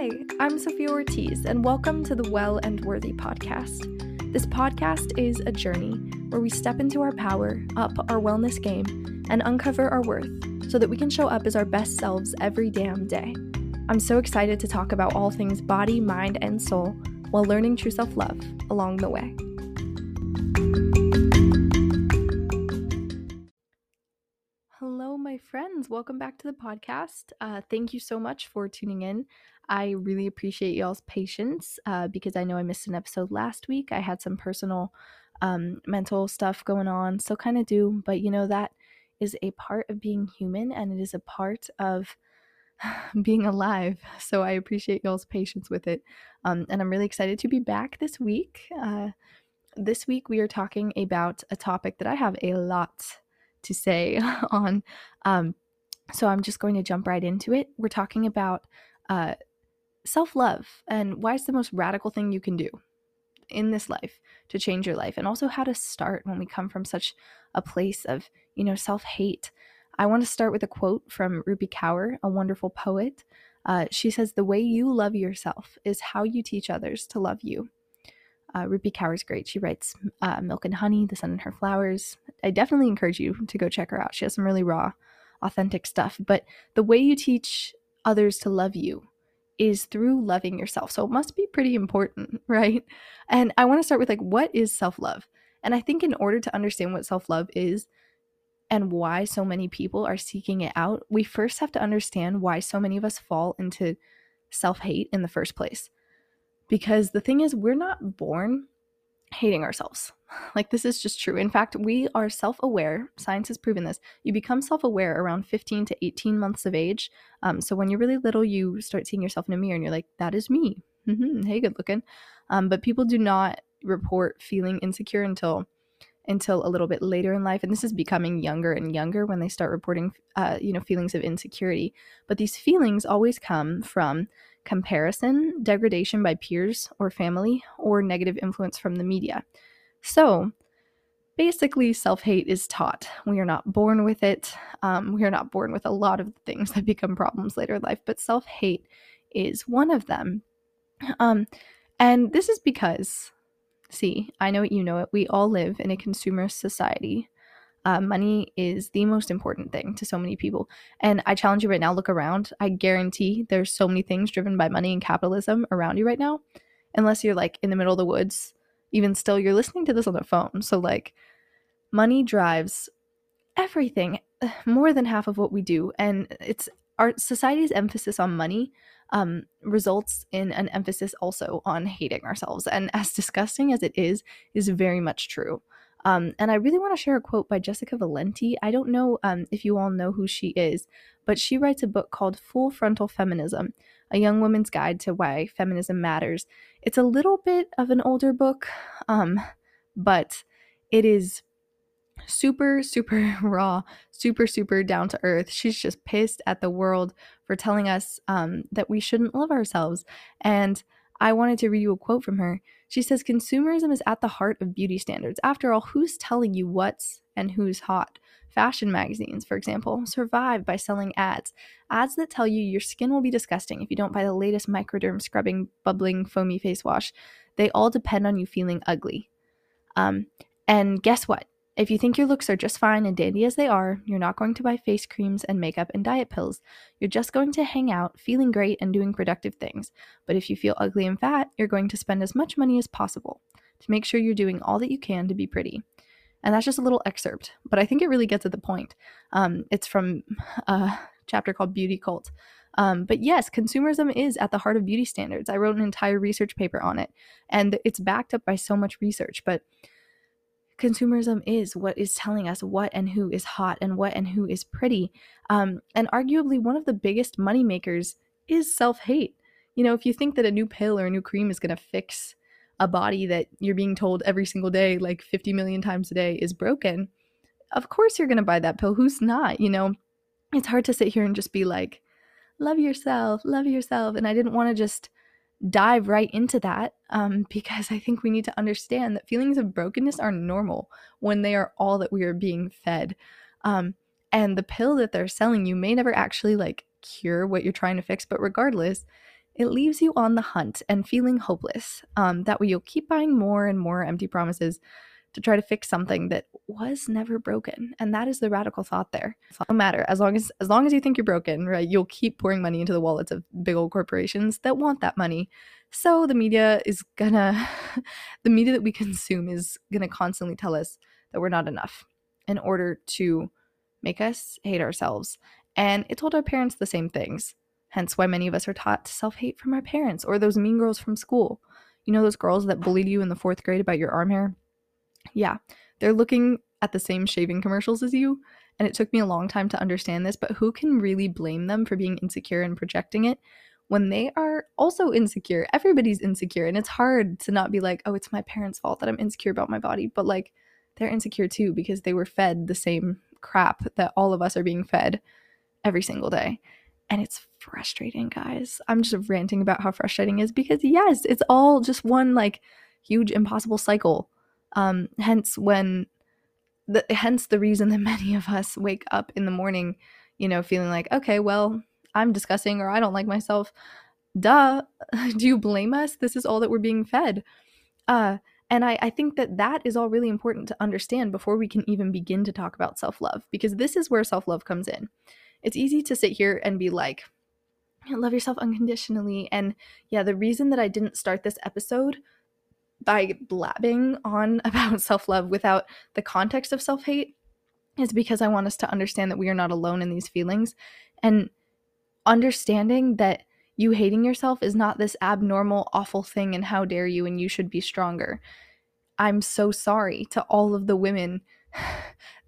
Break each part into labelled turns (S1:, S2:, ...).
S1: Hi, I'm Sofia Ortiz, and welcome to the Well and Worthy podcast. This podcast is a journey where we step into our power, up our wellness game, and uncover our worth so that we can show up as our best selves every damn day. I'm so excited to talk about all things body, mind, and soul while learning true self love along the way. Hello, my friends. Welcome back to the podcast. Uh, thank you so much for tuning in. I really appreciate y'all's patience uh, because I know I missed an episode last week. I had some personal um, mental stuff going on, so kind of do, but you know, that is a part of being human and it is a part of being alive. So I appreciate y'all's patience with it. Um, and I'm really excited to be back this week. Uh, this week, we are talking about a topic that I have a lot to say on. Um, so I'm just going to jump right into it. We're talking about uh, self love and why it's the most radical thing you can do in this life to change your life, and also how to start when we come from such a place of, you know, self hate. I want to start with a quote from Rupi Kaur, a wonderful poet. Uh, she says, The way you love yourself is how you teach others to love you. Uh, Rupi Kaur is great. She writes uh, Milk and Honey, The Sun and Her Flowers. I definitely encourage you to go check her out. She has some really raw, authentic stuff. But the way you teach others to love you is through loving yourself. So it must be pretty important, right? And I want to start with like, what is self love? And I think in order to understand what self love is and why so many people are seeking it out, we first have to understand why so many of us fall into self hate in the first place. Because the thing is, we're not born hating ourselves. Like, this is just true. In fact, we are self aware. Science has proven this. You become self aware around 15 to 18 months of age. Um, so, when you're really little, you start seeing yourself in a mirror and you're like, that is me. Mm-hmm. Hey, good looking. Um, but people do not report feeling insecure until until a little bit later in life and this is becoming younger and younger when they start reporting uh, you know feelings of insecurity but these feelings always come from comparison, degradation by peers or family, or negative influence from the media. So, basically, self hate is taught. We are not born with it. Um, we are not born with a lot of things that become problems later in life, but self hate is one of them. Um, and this is because, see, I know it, you know it, we all live in a consumerist society uh, money is the most important thing to so many people. And I challenge you right now, look around. I guarantee there's so many things driven by money and capitalism around you right now. Unless you're like in the middle of the woods, even still, you're listening to this on the phone. So, like, money drives everything, more than half of what we do. And it's our society's emphasis on money um, results in an emphasis also on hating ourselves. And as disgusting as it is, is very much true. Um, and I really want to share a quote by Jessica Valenti. I don't know um, if you all know who she is, but she writes a book called Full Frontal Feminism A Young Woman's Guide to Why Feminism Matters. It's a little bit of an older book, um, but it is super, super raw, super, super down to earth. She's just pissed at the world for telling us um, that we shouldn't love ourselves. And I wanted to read you a quote from her. She says, Consumerism is at the heart of beauty standards. After all, who's telling you what's and who's hot? Fashion magazines, for example, survive by selling ads. Ads that tell you your skin will be disgusting if you don't buy the latest microderm scrubbing, bubbling, foamy face wash. They all depend on you feeling ugly. Um, and guess what? If you think your looks are just fine and dandy as they are, you're not going to buy face creams and makeup and diet pills. You're just going to hang out, feeling great and doing productive things. But if you feel ugly and fat, you're going to spend as much money as possible to make sure you're doing all that you can to be pretty. And that's just a little excerpt, but I think it really gets at the point. Um, it's from a chapter called Beauty Cult. Um, but yes, consumerism is at the heart of beauty standards. I wrote an entire research paper on it, and it's backed up by so much research. But consumerism is what is telling us what and who is hot and what and who is pretty. Um, and arguably, one of the biggest money makers is self hate. You know, if you think that a new pill or a new cream is going to fix a body that you're being told every single day, like 50 million times a day, is broken, of course you're going to buy that pill. Who's not? You know, it's hard to sit here and just be like, love yourself, love yourself. And I didn't want to just dive right into that um, because I think we need to understand that feelings of brokenness are normal when they are all that we are being fed. Um, and the pill that they're selling you may never actually like cure what you're trying to fix, but regardless, it leaves you on the hunt and feeling hopeless. Um, that way, you'll keep buying more and more empty promises to try to fix something that was never broken. And that is the radical thought there. No matter as long as as long as you think you're broken, right? You'll keep pouring money into the wallets of big old corporations that want that money. So the media is gonna the media that we consume is gonna constantly tell us that we're not enough in order to make us hate ourselves. And it told our parents the same things. Hence why many of us are taught self-hate from our parents or those mean girls from school. You know those girls that bullied you in the 4th grade about your arm hair? Yeah, they're looking at the same shaving commercials as you. And it took me a long time to understand this, but who can really blame them for being insecure and projecting it when they are also insecure? Everybody's insecure. And it's hard to not be like, oh, it's my parents' fault that I'm insecure about my body. But like, they're insecure too because they were fed the same crap that all of us are being fed every single day. And it's frustrating, guys. I'm just ranting about how frustrating is because, yes, it's all just one like huge impossible cycle um, hence, when the hence the reason that many of us wake up in the morning, you know, feeling like, okay, well, I'm disgusting or I don't like myself. Duh. Do you blame us? This is all that we're being fed. Uh, and I, I think that that is all really important to understand before we can even begin to talk about self love, because this is where self love comes in. It's easy to sit here and be like, love yourself unconditionally. And yeah, the reason that I didn't start this episode by blabbing on about self love without the context of self hate is because I want us to understand that we are not alone in these feelings and understanding that you hating yourself is not this abnormal, awful thing and how dare you and you should be stronger. I'm so sorry to all of the women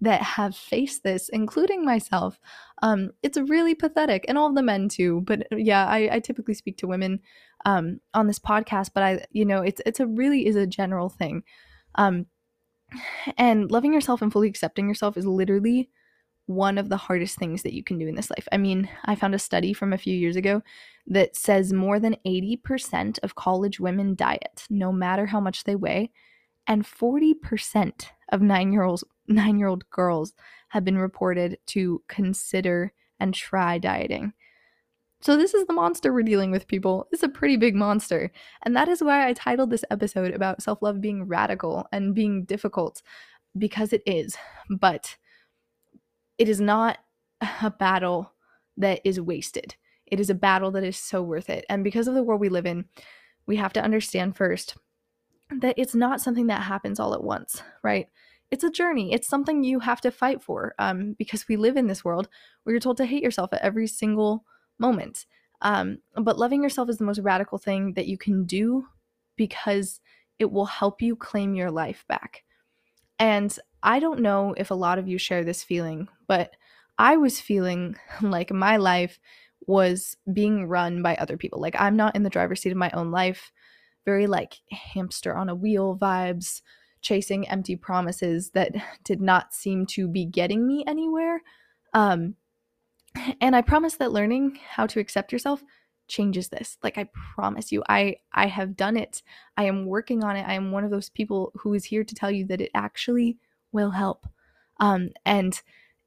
S1: that have faced this, including myself. Um, it's really pathetic, and all the men too. But yeah, I, I typically speak to women um, on this podcast, but I, you know, it's it's a really is a general thing. Um, and loving yourself and fully accepting yourself is literally one of the hardest things that you can do in this life. I mean, I found a study from a few years ago that says more than 80% of college women diet, no matter how much they weigh, and 40% of 9-year-olds 9-year-old girls have been reported to consider and try dieting. So, this is the monster we're dealing with, people. It's a pretty big monster. And that is why I titled this episode about self love being radical and being difficult, because it is. But it is not a battle that is wasted. It is a battle that is so worth it. And because of the world we live in, we have to understand first that it's not something that happens all at once, right? It's a journey. It's something you have to fight for um, because we live in this world where you're told to hate yourself at every single moment. Um, but loving yourself is the most radical thing that you can do because it will help you claim your life back. And I don't know if a lot of you share this feeling, but I was feeling like my life was being run by other people. Like I'm not in the driver's seat of my own life. Very like hamster on a wheel vibes, chasing empty promises that did not seem to be getting me anywhere. Um, and i promise that learning how to accept yourself changes this. Like i promise you i i have done it. I am working on it. I am one of those people who is here to tell you that it actually will help. Um and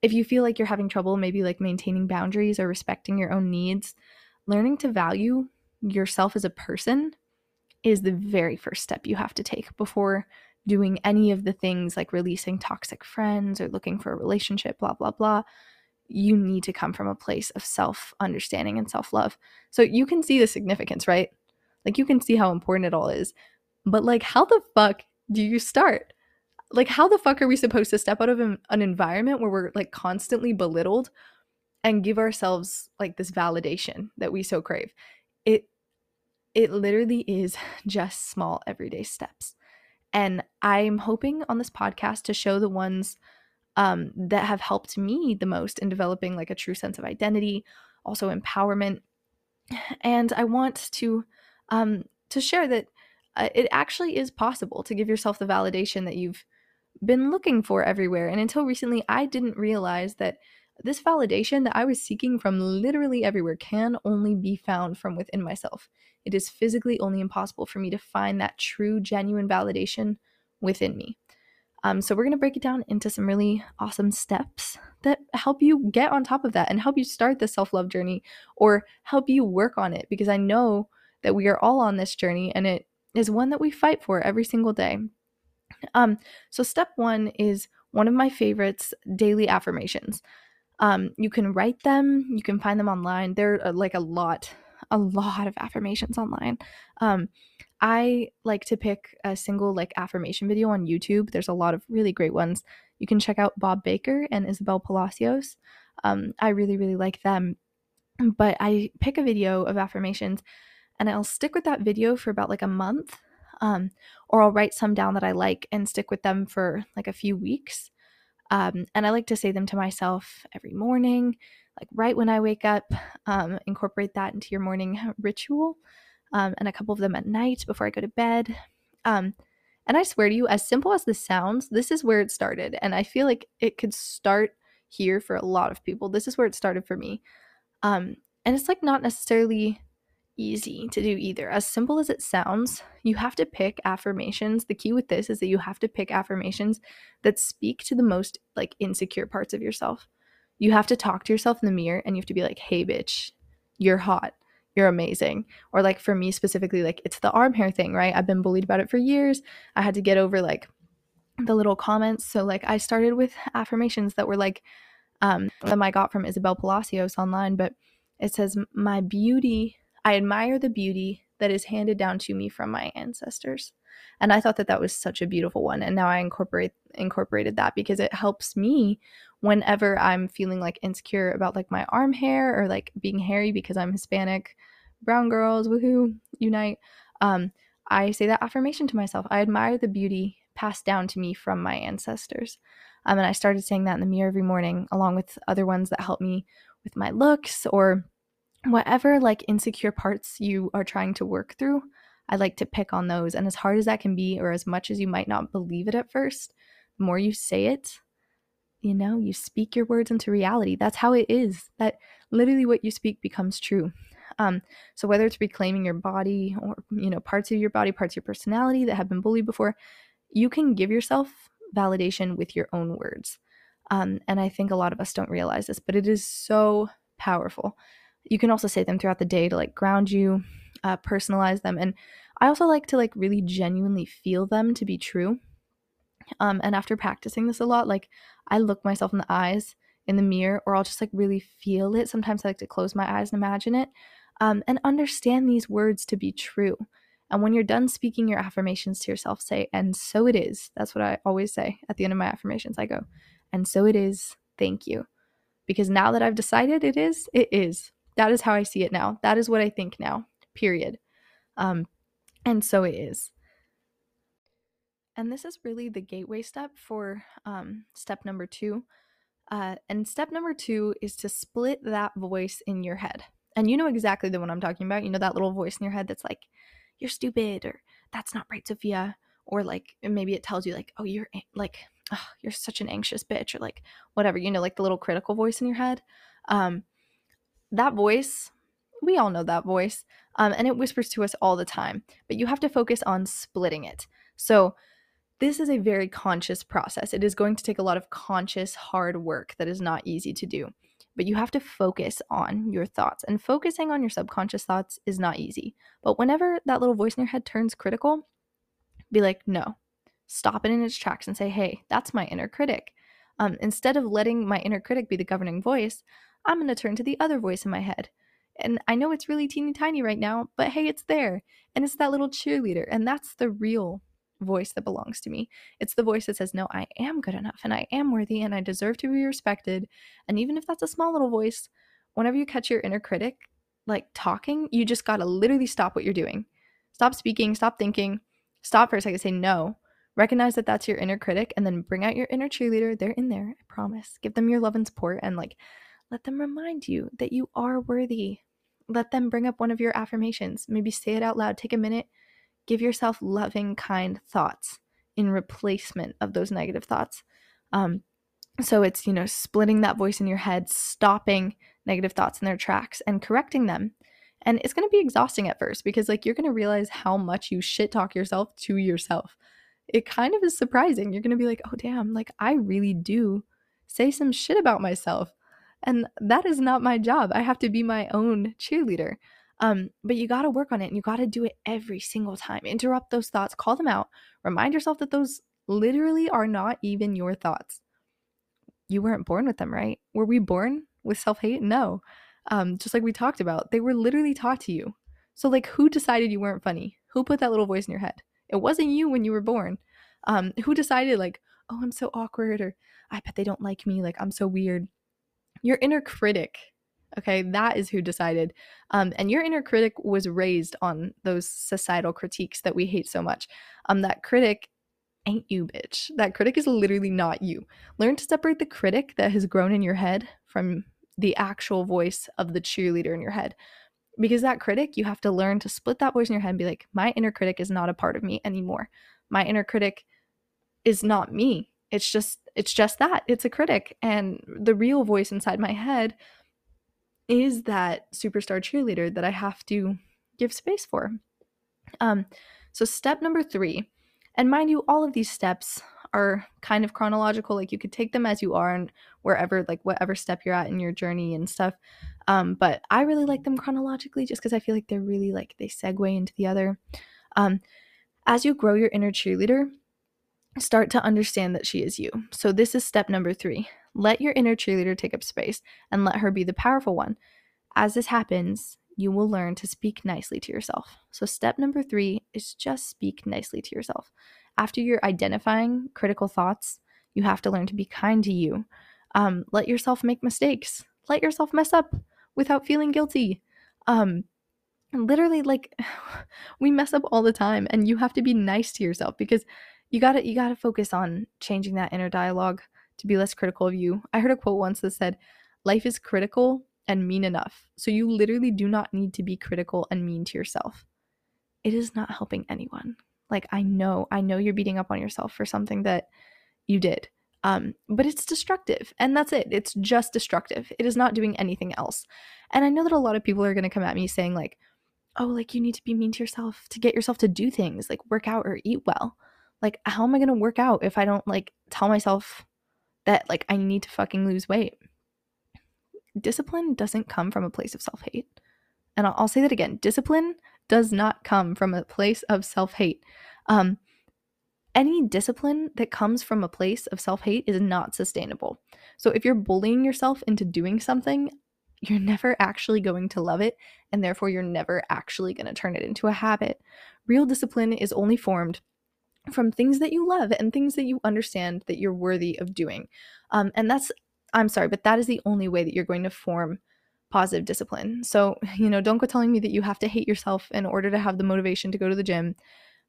S1: if you feel like you're having trouble maybe like maintaining boundaries or respecting your own needs learning to value yourself as a person is the very first step you have to take before doing any of the things like releasing toxic friends or looking for a relationship blah blah blah you need to come from a place of self understanding and self love. So you can see the significance, right? Like you can see how important it all is. But like, how the fuck do you start? Like, how the fuck are we supposed to step out of an, an environment where we're like constantly belittled and give ourselves like this validation that we so crave? It it literally is just small everyday steps. And I'm hoping on this podcast to show the ones um, that have helped me the most in developing like a true sense of identity, also empowerment. And I want to um, to share that uh, it actually is possible to give yourself the validation that you've been looking for everywhere. And until recently, I didn't realize that this validation that I was seeking from literally everywhere can only be found from within myself. It is physically only impossible for me to find that true, genuine validation within me. Um, so, we're going to break it down into some really awesome steps that help you get on top of that and help you start the self love journey or help you work on it because I know that we are all on this journey and it is one that we fight for every single day. Um, so, step one is one of my favorites daily affirmations. Um, you can write them, you can find them online. There are like a lot, a lot of affirmations online. Um, I like to pick a single like affirmation video on YouTube. There's a lot of really great ones. You can check out Bob Baker and Isabel Palacios. Um, I really, really like them. But I pick a video of affirmations and I'll stick with that video for about like a month. Um, or I'll write some down that I like and stick with them for like a few weeks. Um, and I like to say them to myself every morning, like right when I wake up. Um, incorporate that into your morning ritual, um, and a couple of them at night before I go to bed. Um, and I swear to you, as simple as this sounds, this is where it started. And I feel like it could start here for a lot of people. This is where it started for me. Um, and it's like not necessarily easy to do either. As simple as it sounds, you have to pick affirmations. The key with this is that you have to pick affirmations that speak to the most like insecure parts of yourself. You have to talk to yourself in the mirror and you have to be like, "Hey bitch, you're hot. You're amazing." Or like for me specifically like it's the arm hair thing, right? I've been bullied about it for years. I had to get over like the little comments. So like I started with affirmations that were like um them I got from Isabel Palacios online, but it says my beauty I admire the beauty that is handed down to me from my ancestors. And I thought that that was such a beautiful one and now I incorporate incorporated that because it helps me whenever I'm feeling like insecure about like my arm hair or like being hairy because I'm Hispanic, brown girls, woohoo, unite. Um, I say that affirmation to myself. I admire the beauty passed down to me from my ancestors. Um, and I started saying that in the mirror every morning, along with other ones that help me with my looks or whatever like insecure parts you are trying to work through, I like to pick on those. And as hard as that can be, or as much as you might not believe it at first, the more you say it, you know, you speak your words into reality. That's how it is. That literally what you speak becomes true. Um, so whether it's reclaiming your body or you know parts of your body, parts of your personality that have been bullied before, you can give yourself validation with your own words. Um, and I think a lot of us don't realize this, but it is so powerful. You can also say them throughout the day to like ground you, uh, personalize them. And I also like to like really genuinely feel them to be true. Um, and after practicing this a lot, like I look myself in the eyes in the mirror, or I'll just like really feel it. Sometimes I like to close my eyes and imagine it um, and understand these words to be true. And when you're done speaking your affirmations to yourself, say, and so it is. That's what I always say at the end of my affirmations. I go, and so it is. Thank you. Because now that I've decided it is, it is. That is how I see it now. That is what I think now, period. Um, and so it is. And this is really the gateway step for um, step number two. Uh, and step number two is to split that voice in your head. And you know exactly the one I'm talking about. You know that little voice in your head that's like, you're stupid, or that's not right, Sofia. Or like maybe it tells you, like, oh, you're like, oh, you're such an anxious bitch, or like whatever, you know, like the little critical voice in your head. Um, that voice, we all know that voice, um, and it whispers to us all the time, but you have to focus on splitting it. So, this is a very conscious process. It is going to take a lot of conscious, hard work that is not easy to do. But you have to focus on your thoughts, and focusing on your subconscious thoughts is not easy. But whenever that little voice in your head turns critical, be like, no, stop it in its tracks and say, hey, that's my inner critic. Um, instead of letting my inner critic be the governing voice, I'm going to turn to the other voice in my head. And I know it's really teeny tiny right now, but hey, it's there. And it's that little cheerleader. And that's the real voice that belongs to me. It's the voice that says, No, I am good enough and I am worthy and I deserve to be respected. And even if that's a small little voice, whenever you catch your inner critic like talking, you just got to literally stop what you're doing. Stop speaking, stop thinking, stop for a second, say no. Recognize that that's your inner critic and then bring out your inner cheerleader. They're in there, I promise. Give them your love and support and like let them remind you that you are worthy. Let them bring up one of your affirmations. Maybe say it out loud. Take a minute. Give yourself loving, kind thoughts in replacement of those negative thoughts. Um, so it's, you know, splitting that voice in your head, stopping negative thoughts in their tracks and correcting them. And it's going to be exhausting at first because, like, you're going to realize how much you shit talk yourself to yourself. It kind of is surprising. You're going to be like, oh, damn, like, I really do say some shit about myself. And that is not my job. I have to be my own cheerleader. Um, but you got to work on it and you got to do it every single time. Interrupt those thoughts, call them out, remind yourself that those literally are not even your thoughts. You weren't born with them, right? Were we born with self hate? No. Um, just like we talked about, they were literally taught to you. So, like, who decided you weren't funny? Who put that little voice in your head? It wasn't you when you were born. Um, who decided, like, oh, I'm so awkward, or I bet they don't like me, like, I'm so weird? Your inner critic Okay, that is who decided. Um, and your inner critic was raised on those societal critiques that we hate so much. Um, that critic ain't you, bitch. That critic is literally not you. Learn to separate the critic that has grown in your head from the actual voice of the cheerleader in your head. Because that critic, you have to learn to split that voice in your head and be like, my inner critic is not a part of me anymore. My inner critic is not me. It's just it's just that. It's a critic. And the real voice inside my head is that superstar cheerleader that I have to give space for. Um, so, step number three, and mind you, all of these steps are kind of chronological. Like you could take them as you are and wherever, like whatever step you're at in your journey and stuff. Um, but I really like them chronologically just because I feel like they're really like they segue into the other. Um, as you grow your inner cheerleader, start to understand that she is you. So, this is step number three. Let your inner cheerleader take up space and let her be the powerful one. As this happens, you will learn to speak nicely to yourself. So, step number three is just speak nicely to yourself. After you're identifying critical thoughts, you have to learn to be kind to you. Um, let yourself make mistakes. Let yourself mess up without feeling guilty. Um, literally, like, we mess up all the time, and you have to be nice to yourself because you gotta you gotta focus on changing that inner dialogue to be less critical of you. I heard a quote once that said, Life is critical and mean enough. So you literally do not need to be critical and mean to yourself. It is not helping anyone. Like, I know, I know you're beating up on yourself for something that you did. Um, but it's destructive. And that's it. It's just destructive. It is not doing anything else. And I know that a lot of people are going to come at me saying, like, oh, like you need to be mean to yourself to get yourself to do things like work out or eat well. Like, how am I going to work out if I don't like tell myself that like I need to fucking lose weight. Discipline doesn't come from a place of self hate. And I'll, I'll, say that again discipline does not come from a place of self hate. Um, any discipline that comes from a place of self hate is not sustainable. So if you're bullying yourself into doing something, you're never actually going to love it, and therefore you're never actually going to turn it into a habit. Real discipline is only formed from things that you love and things that you understand that you're worthy of doing. Um, and that's, I'm sorry, but that is the only way that you're going to form positive discipline. So, you know, don't go telling me that you have to hate yourself in order to have the motivation to go to the gym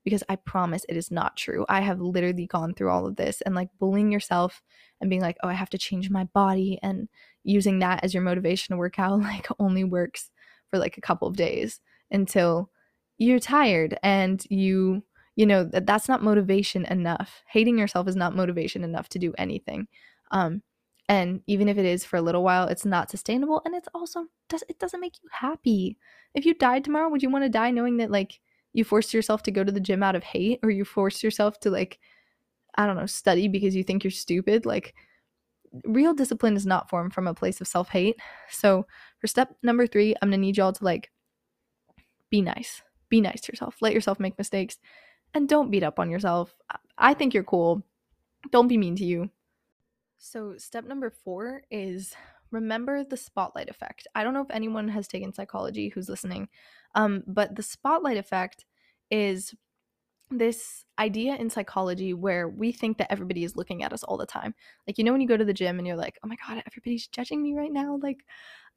S1: because I promise it is not true. I have literally gone through all of this and like bullying yourself and being like, oh, I have to change my body and using that as your motivation to work out like only works for like a couple of days until you're tired and you you know that that's not motivation enough. Hating yourself is not motivation enough to do anything. Um and even if it is for a little while it's not sustainable and it's also does it doesn't make you happy. If you died tomorrow would you want to die knowing that like you forced yourself to go to the gym out of hate or you forced yourself to like i don't know study because you think you're stupid? Like real discipline is not formed from a place of self-hate. So for step number three i'm gonna need y'all to like be nice. Be nice to yourself. Let yourself make mistakes and don't beat up on yourself. I think you're cool. Don't be mean to you. So, step number four is remember the spotlight effect. I don't know if anyone has taken psychology who's listening, um, but the spotlight effect is this idea in psychology where we think that everybody is looking at us all the time. Like, you know, when you go to the gym and you're like, oh my God, everybody's judging me right now. Like,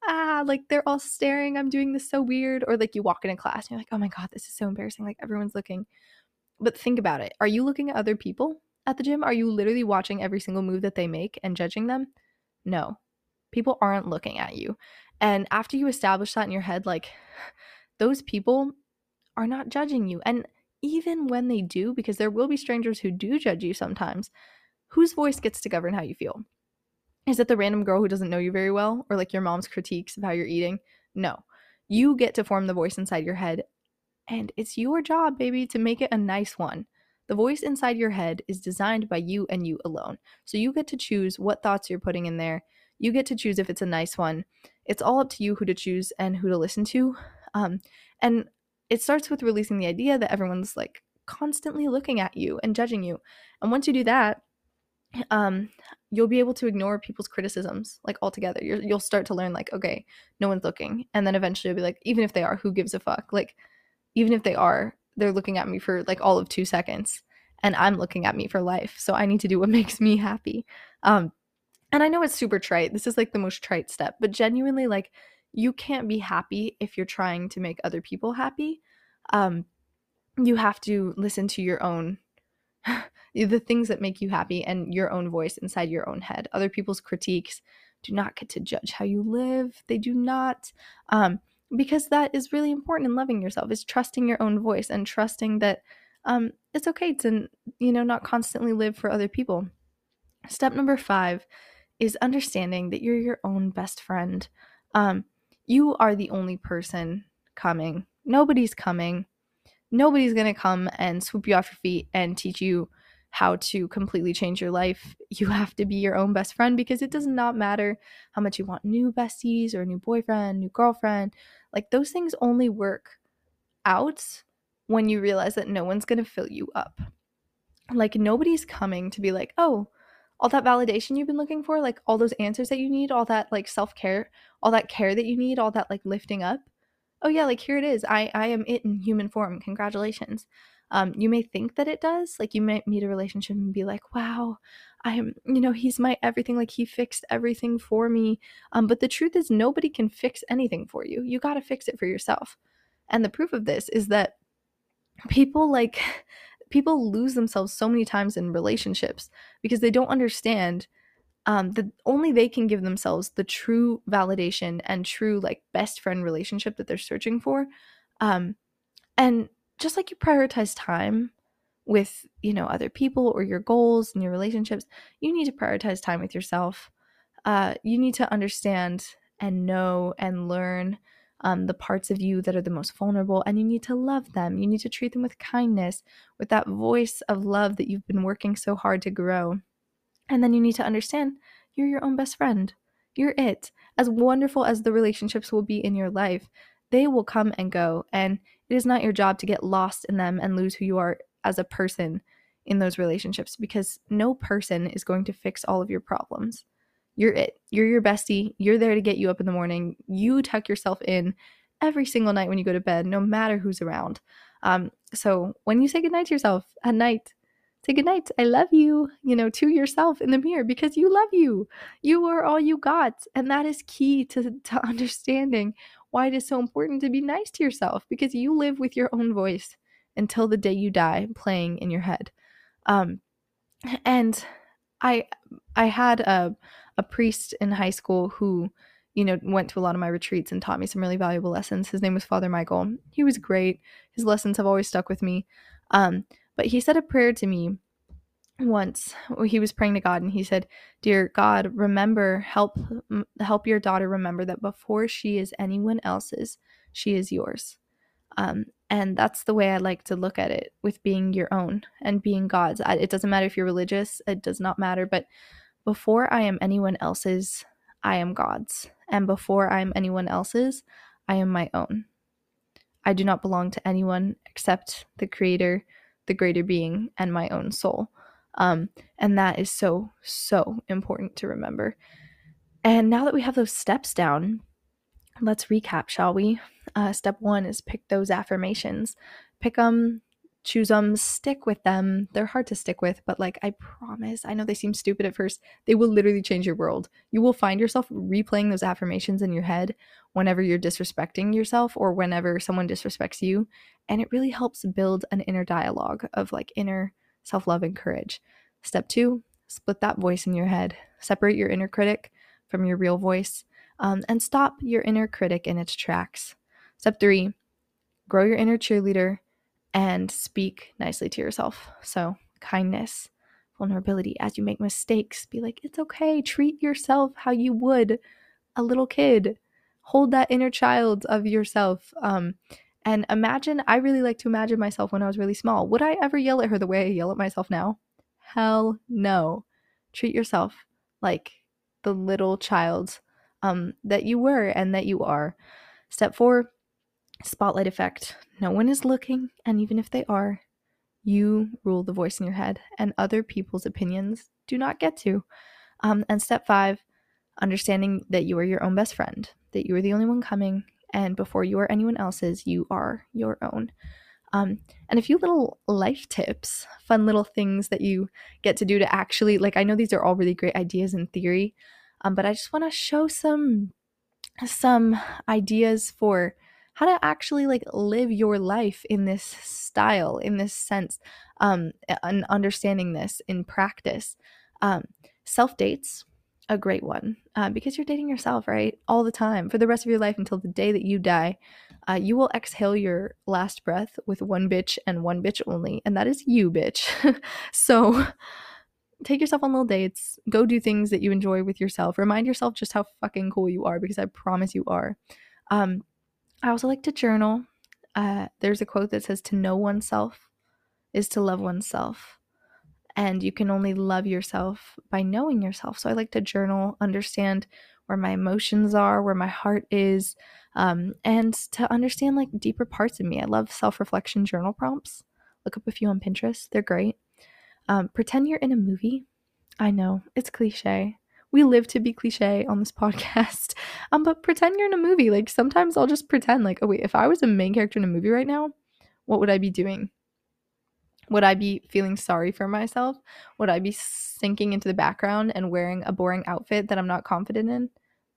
S1: ah, like they're all staring. I'm doing this so weird. Or like you walk in a class and you're like, oh my God, this is so embarrassing. Like, everyone's looking. But think about it. Are you looking at other people at the gym? Are you literally watching every single move that they make and judging them? No. People aren't looking at you. And after you establish that in your head, like those people are not judging you. And even when they do, because there will be strangers who do judge you sometimes, whose voice gets to govern how you feel? Is it the random girl who doesn't know you very well or like your mom's critiques of how you're eating? No. You get to form the voice inside your head and it's your job, baby, to make it a nice one. The voice inside your head is designed by you and you alone. So you get to choose what thoughts you're putting in there. You get to choose if it's a nice one. It's all up to you who to choose and who to listen to. Um, and it starts with releasing the idea that everyone's like constantly looking at you and judging you. And once you do that, um, you'll be able to ignore people's criticisms like altogether. you will start to learn like, okay, no one's looking, and then eventually you'll be like, even if they are, who gives a fuck? Like, even if they are, they're looking at me for like all of two seconds, and I'm looking at me for life. So I need to do what makes me happy. Um, and I know it's super trite. This is like the most trite step, but genuinely, like, you can't be happy if you're trying to make other people happy. Um, you have to listen to your own the things that make you happy and your own voice inside your own head. Other people's critiques do not get to judge how you live. They do not. Um, because that is really important in loving yourself is trusting your own voice and trusting that um, it's okay to you know not constantly live for other people step number five is understanding that you're your own best friend um, you are the only person coming nobody's coming nobody's going to come and swoop you off your feet and teach you how to completely change your life. You have to be your own best friend because it does not matter how much you want new besties or a new boyfriend, new girlfriend. Like those things only work out when you realize that no one's going to fill you up. Like nobody's coming to be like, "Oh, all that validation you've been looking for, like all those answers that you need, all that like self-care, all that care that you need, all that like lifting up. Oh yeah like here it is. I i am it in human form. Congratulations um you may think that it does like you might meet a relationship and be like wow i am you know he's my everything like he fixed everything for me um but the truth is nobody can fix anything for you you got to fix it for yourself. And the proof of this is that people like people lose themselves so many times in relationships because they don't understand um, that only they can give themselves the true validation and true like best friend relationship that they're searching for um, and just like you prioritize time with you know other people or your goals and your relationships you need to prioritize time with yourself uh, you need to understand and know and learn um, the parts of you that are the most vulnerable and you need to love them you need to treat them with kindness with that voice of love that you've been working so hard to grow and then you need to understand you're your own best friend. You're it. As wonderful as the relationships will be in your life, they will come and go. And it is not your job to get lost in them and lose who you are as a person in those relationships because no person is going to fix all of your problems. You're it. You're your bestie. You're there to get you up in the morning. You tuck yourself in every single night when you go to bed, no matter who's around. Um, so when you say goodnight to yourself at night, say goodnight. i love you you know to yourself in the mirror because you love you you are all you got and that is key to, to understanding why it is so important to be nice to yourself because you live with your own voice until the day you die playing in your head. Um and i i had a a priest in high school who you know went to a lot of my retreats and taught me some really valuable lessons. His name was father michael. He was great. His lessons have always stuck with me. Um but he said a prayer to me once. He was praying to God and he said, "Dear God, remember help help your daughter remember that before she is anyone else's, she is yours." Um, and that's the way I like to look at it with being your own and being God's. It doesn't matter if you're religious, it does not matter. But before I am anyone else's, I am God's. And before I am anyone else's, I am my own. I do not belong to anyone except the Creator the greater being and my own soul. Um, and that is so, so important to remember. And now that we have those steps down, let's recap, shall we? Uh, step one is pick those affirmations. Pick them, choose them, stick with them. They're hard to stick with, but like I promise, I know they seem stupid at first. They will literally change your world. You will find yourself replaying those affirmations in your head whenever you're disrespecting yourself or whenever someone disrespects you. And it really helps build an inner dialogue of like inner self love and courage. Step two, split that voice in your head. Separate your inner critic from your real voice um, and stop your inner critic in its tracks. Step three, grow your inner cheerleader and speak nicely to yourself. So, kindness, vulnerability as you make mistakes, be like, it's okay. Treat yourself how you would a little kid. Hold that inner child of yourself. Um, and imagine, I really like to imagine myself when I was really small. Would I ever yell at her the way I yell at myself now? Hell no. Treat yourself like the little child um, that you were and that you are. Step four, spotlight effect. No one is looking, and even if they are, you rule the voice in your head, and other people's opinions do not get to. Um, and step five, understanding that you are your own best friend, that you are the only one coming, and before you are anyone else's, you are your own. Um, and a few little life tips, fun little things that you get to do to actually, like, I know these are all really great ideas in theory, um, but I just want to show some some ideas for how to actually like live your life in this style in this sense um and understanding this in practice um self dates a great one uh, because you're dating yourself right all the time for the rest of your life until the day that you die uh, you will exhale your last breath with one bitch and one bitch only and that is you bitch so take yourself on little dates go do things that you enjoy with yourself remind yourself just how fucking cool you are because i promise you are um I also like to journal. Uh, there's a quote that says, To know oneself is to love oneself. And you can only love yourself by knowing yourself. So I like to journal, understand where my emotions are, where my heart is, um, and to understand like deeper parts of me. I love self reflection journal prompts. Look up a few on Pinterest, they're great. Um, pretend you're in a movie. I know, it's cliche we live to be cliche on this podcast. Um, but pretend you're in a movie. Like sometimes I'll just pretend like, oh wait, if I was a main character in a movie right now, what would I be doing? Would I be feeling sorry for myself? Would I be sinking into the background and wearing a boring outfit that I'm not confident in?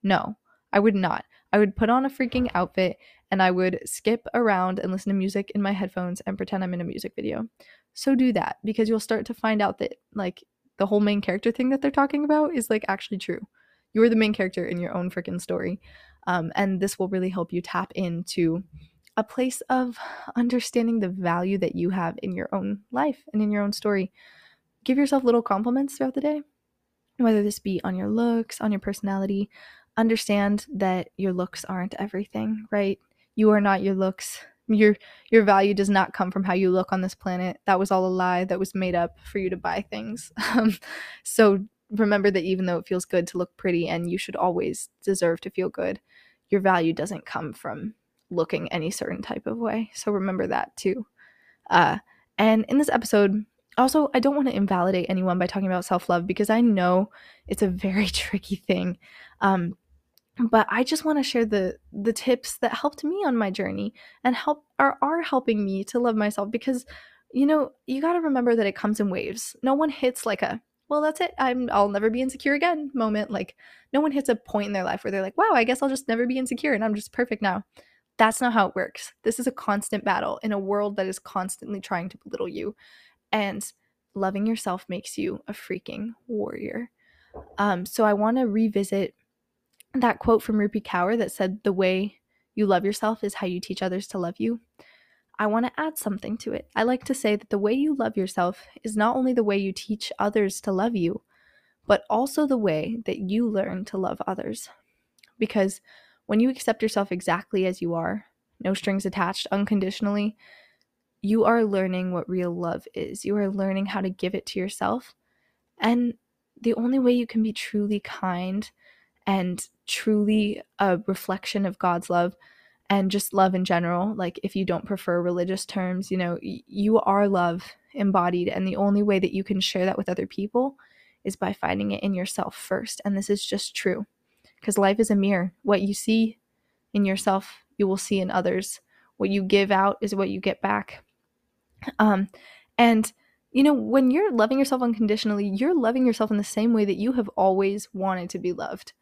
S1: No, I would not. I would put on a freaking outfit and I would skip around and listen to music in my headphones and pretend I'm in a music video. So do that because you'll start to find out that like the whole main character thing that they're talking about is like actually true. You're the main character in your own freaking story. Um, and this will really help you tap into a place of understanding the value that you have in your own life and in your own story. Give yourself little compliments throughout the day, whether this be on your looks, on your personality. Understand that your looks aren't everything, right? You are not your looks your your value does not come from how you look on this planet that was all a lie that was made up for you to buy things um, so remember that even though it feels good to look pretty and you should always deserve to feel good your value doesn't come from looking any certain type of way so remember that too uh, and in this episode also i don't want to invalidate anyone by talking about self-love because i know it's a very tricky thing um, but I just want to share the the tips that helped me on my journey and help are are helping me to love myself because you know, you got to remember that it comes in waves. No one hits like a well, that's it. I'm I'll never be insecure again moment. Like no one hits a point in their life where they're like, "Wow, I guess I'll just never be insecure and I'm just perfect now." That's not how it works. This is a constant battle in a world that is constantly trying to belittle you. And loving yourself makes you a freaking warrior. Um, so I want to revisit that quote from Rupi Kaur that said, The way you love yourself is how you teach others to love you. I want to add something to it. I like to say that the way you love yourself is not only the way you teach others to love you, but also the way that you learn to love others. Because when you accept yourself exactly as you are, no strings attached, unconditionally, you are learning what real love is. You are learning how to give it to yourself. And the only way you can be truly kind and truly a reflection of God's love and just love in general. Like, if you don't prefer religious terms, you know, you are love embodied. And the only way that you can share that with other people is by finding it in yourself first. And this is just true because life is a mirror. What you see in yourself, you will see in others. What you give out is what you get back. Um, and you know, when you're loving yourself unconditionally, you're loving yourself in the same way that you have always wanted to be loved.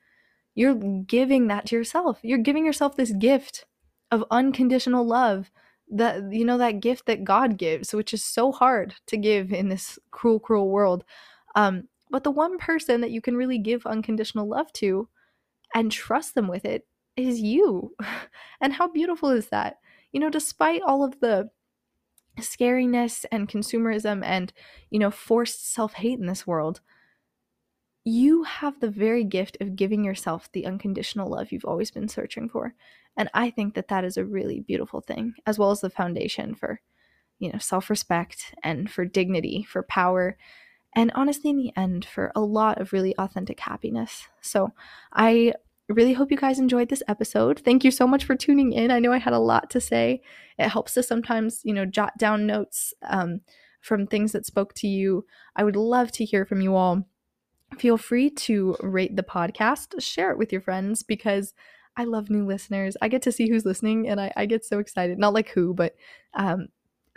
S1: You're giving that to yourself. You're giving yourself this gift of unconditional love that you know that gift that God gives, which is so hard to give in this cruel cruel world. Um but the one person that you can really give unconditional love to and trust them with it is you. and how beautiful is that? You know, despite all of the scariness and consumerism and, you know, forced self hate in this world, you have the very gift of giving yourself the unconditional love you've always been searching for. And I think that that is a really beautiful thing, as well as the foundation for, you know, self respect and for dignity, for power, and honestly, in the end, for a lot of really authentic happiness. So I really hope you guys enjoyed this episode. Thank you so much for tuning in. I know I had a lot to say. It helps to sometimes, you know, jot down notes um, from things that spoke to you. I would love to hear from you all. Feel free to rate the podcast, share it with your friends because I love new listeners. I get to see who's listening and I, I get so excited. Not like who, but um,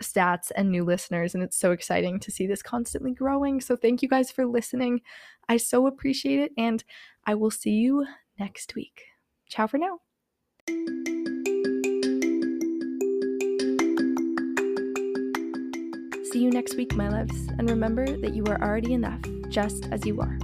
S1: stats and new listeners. And it's so exciting to see this constantly growing. So thank you guys for listening. I so appreciate it. And I will see you next week. Ciao for now. See you next week, my loves. And remember that you are already enough just as you are.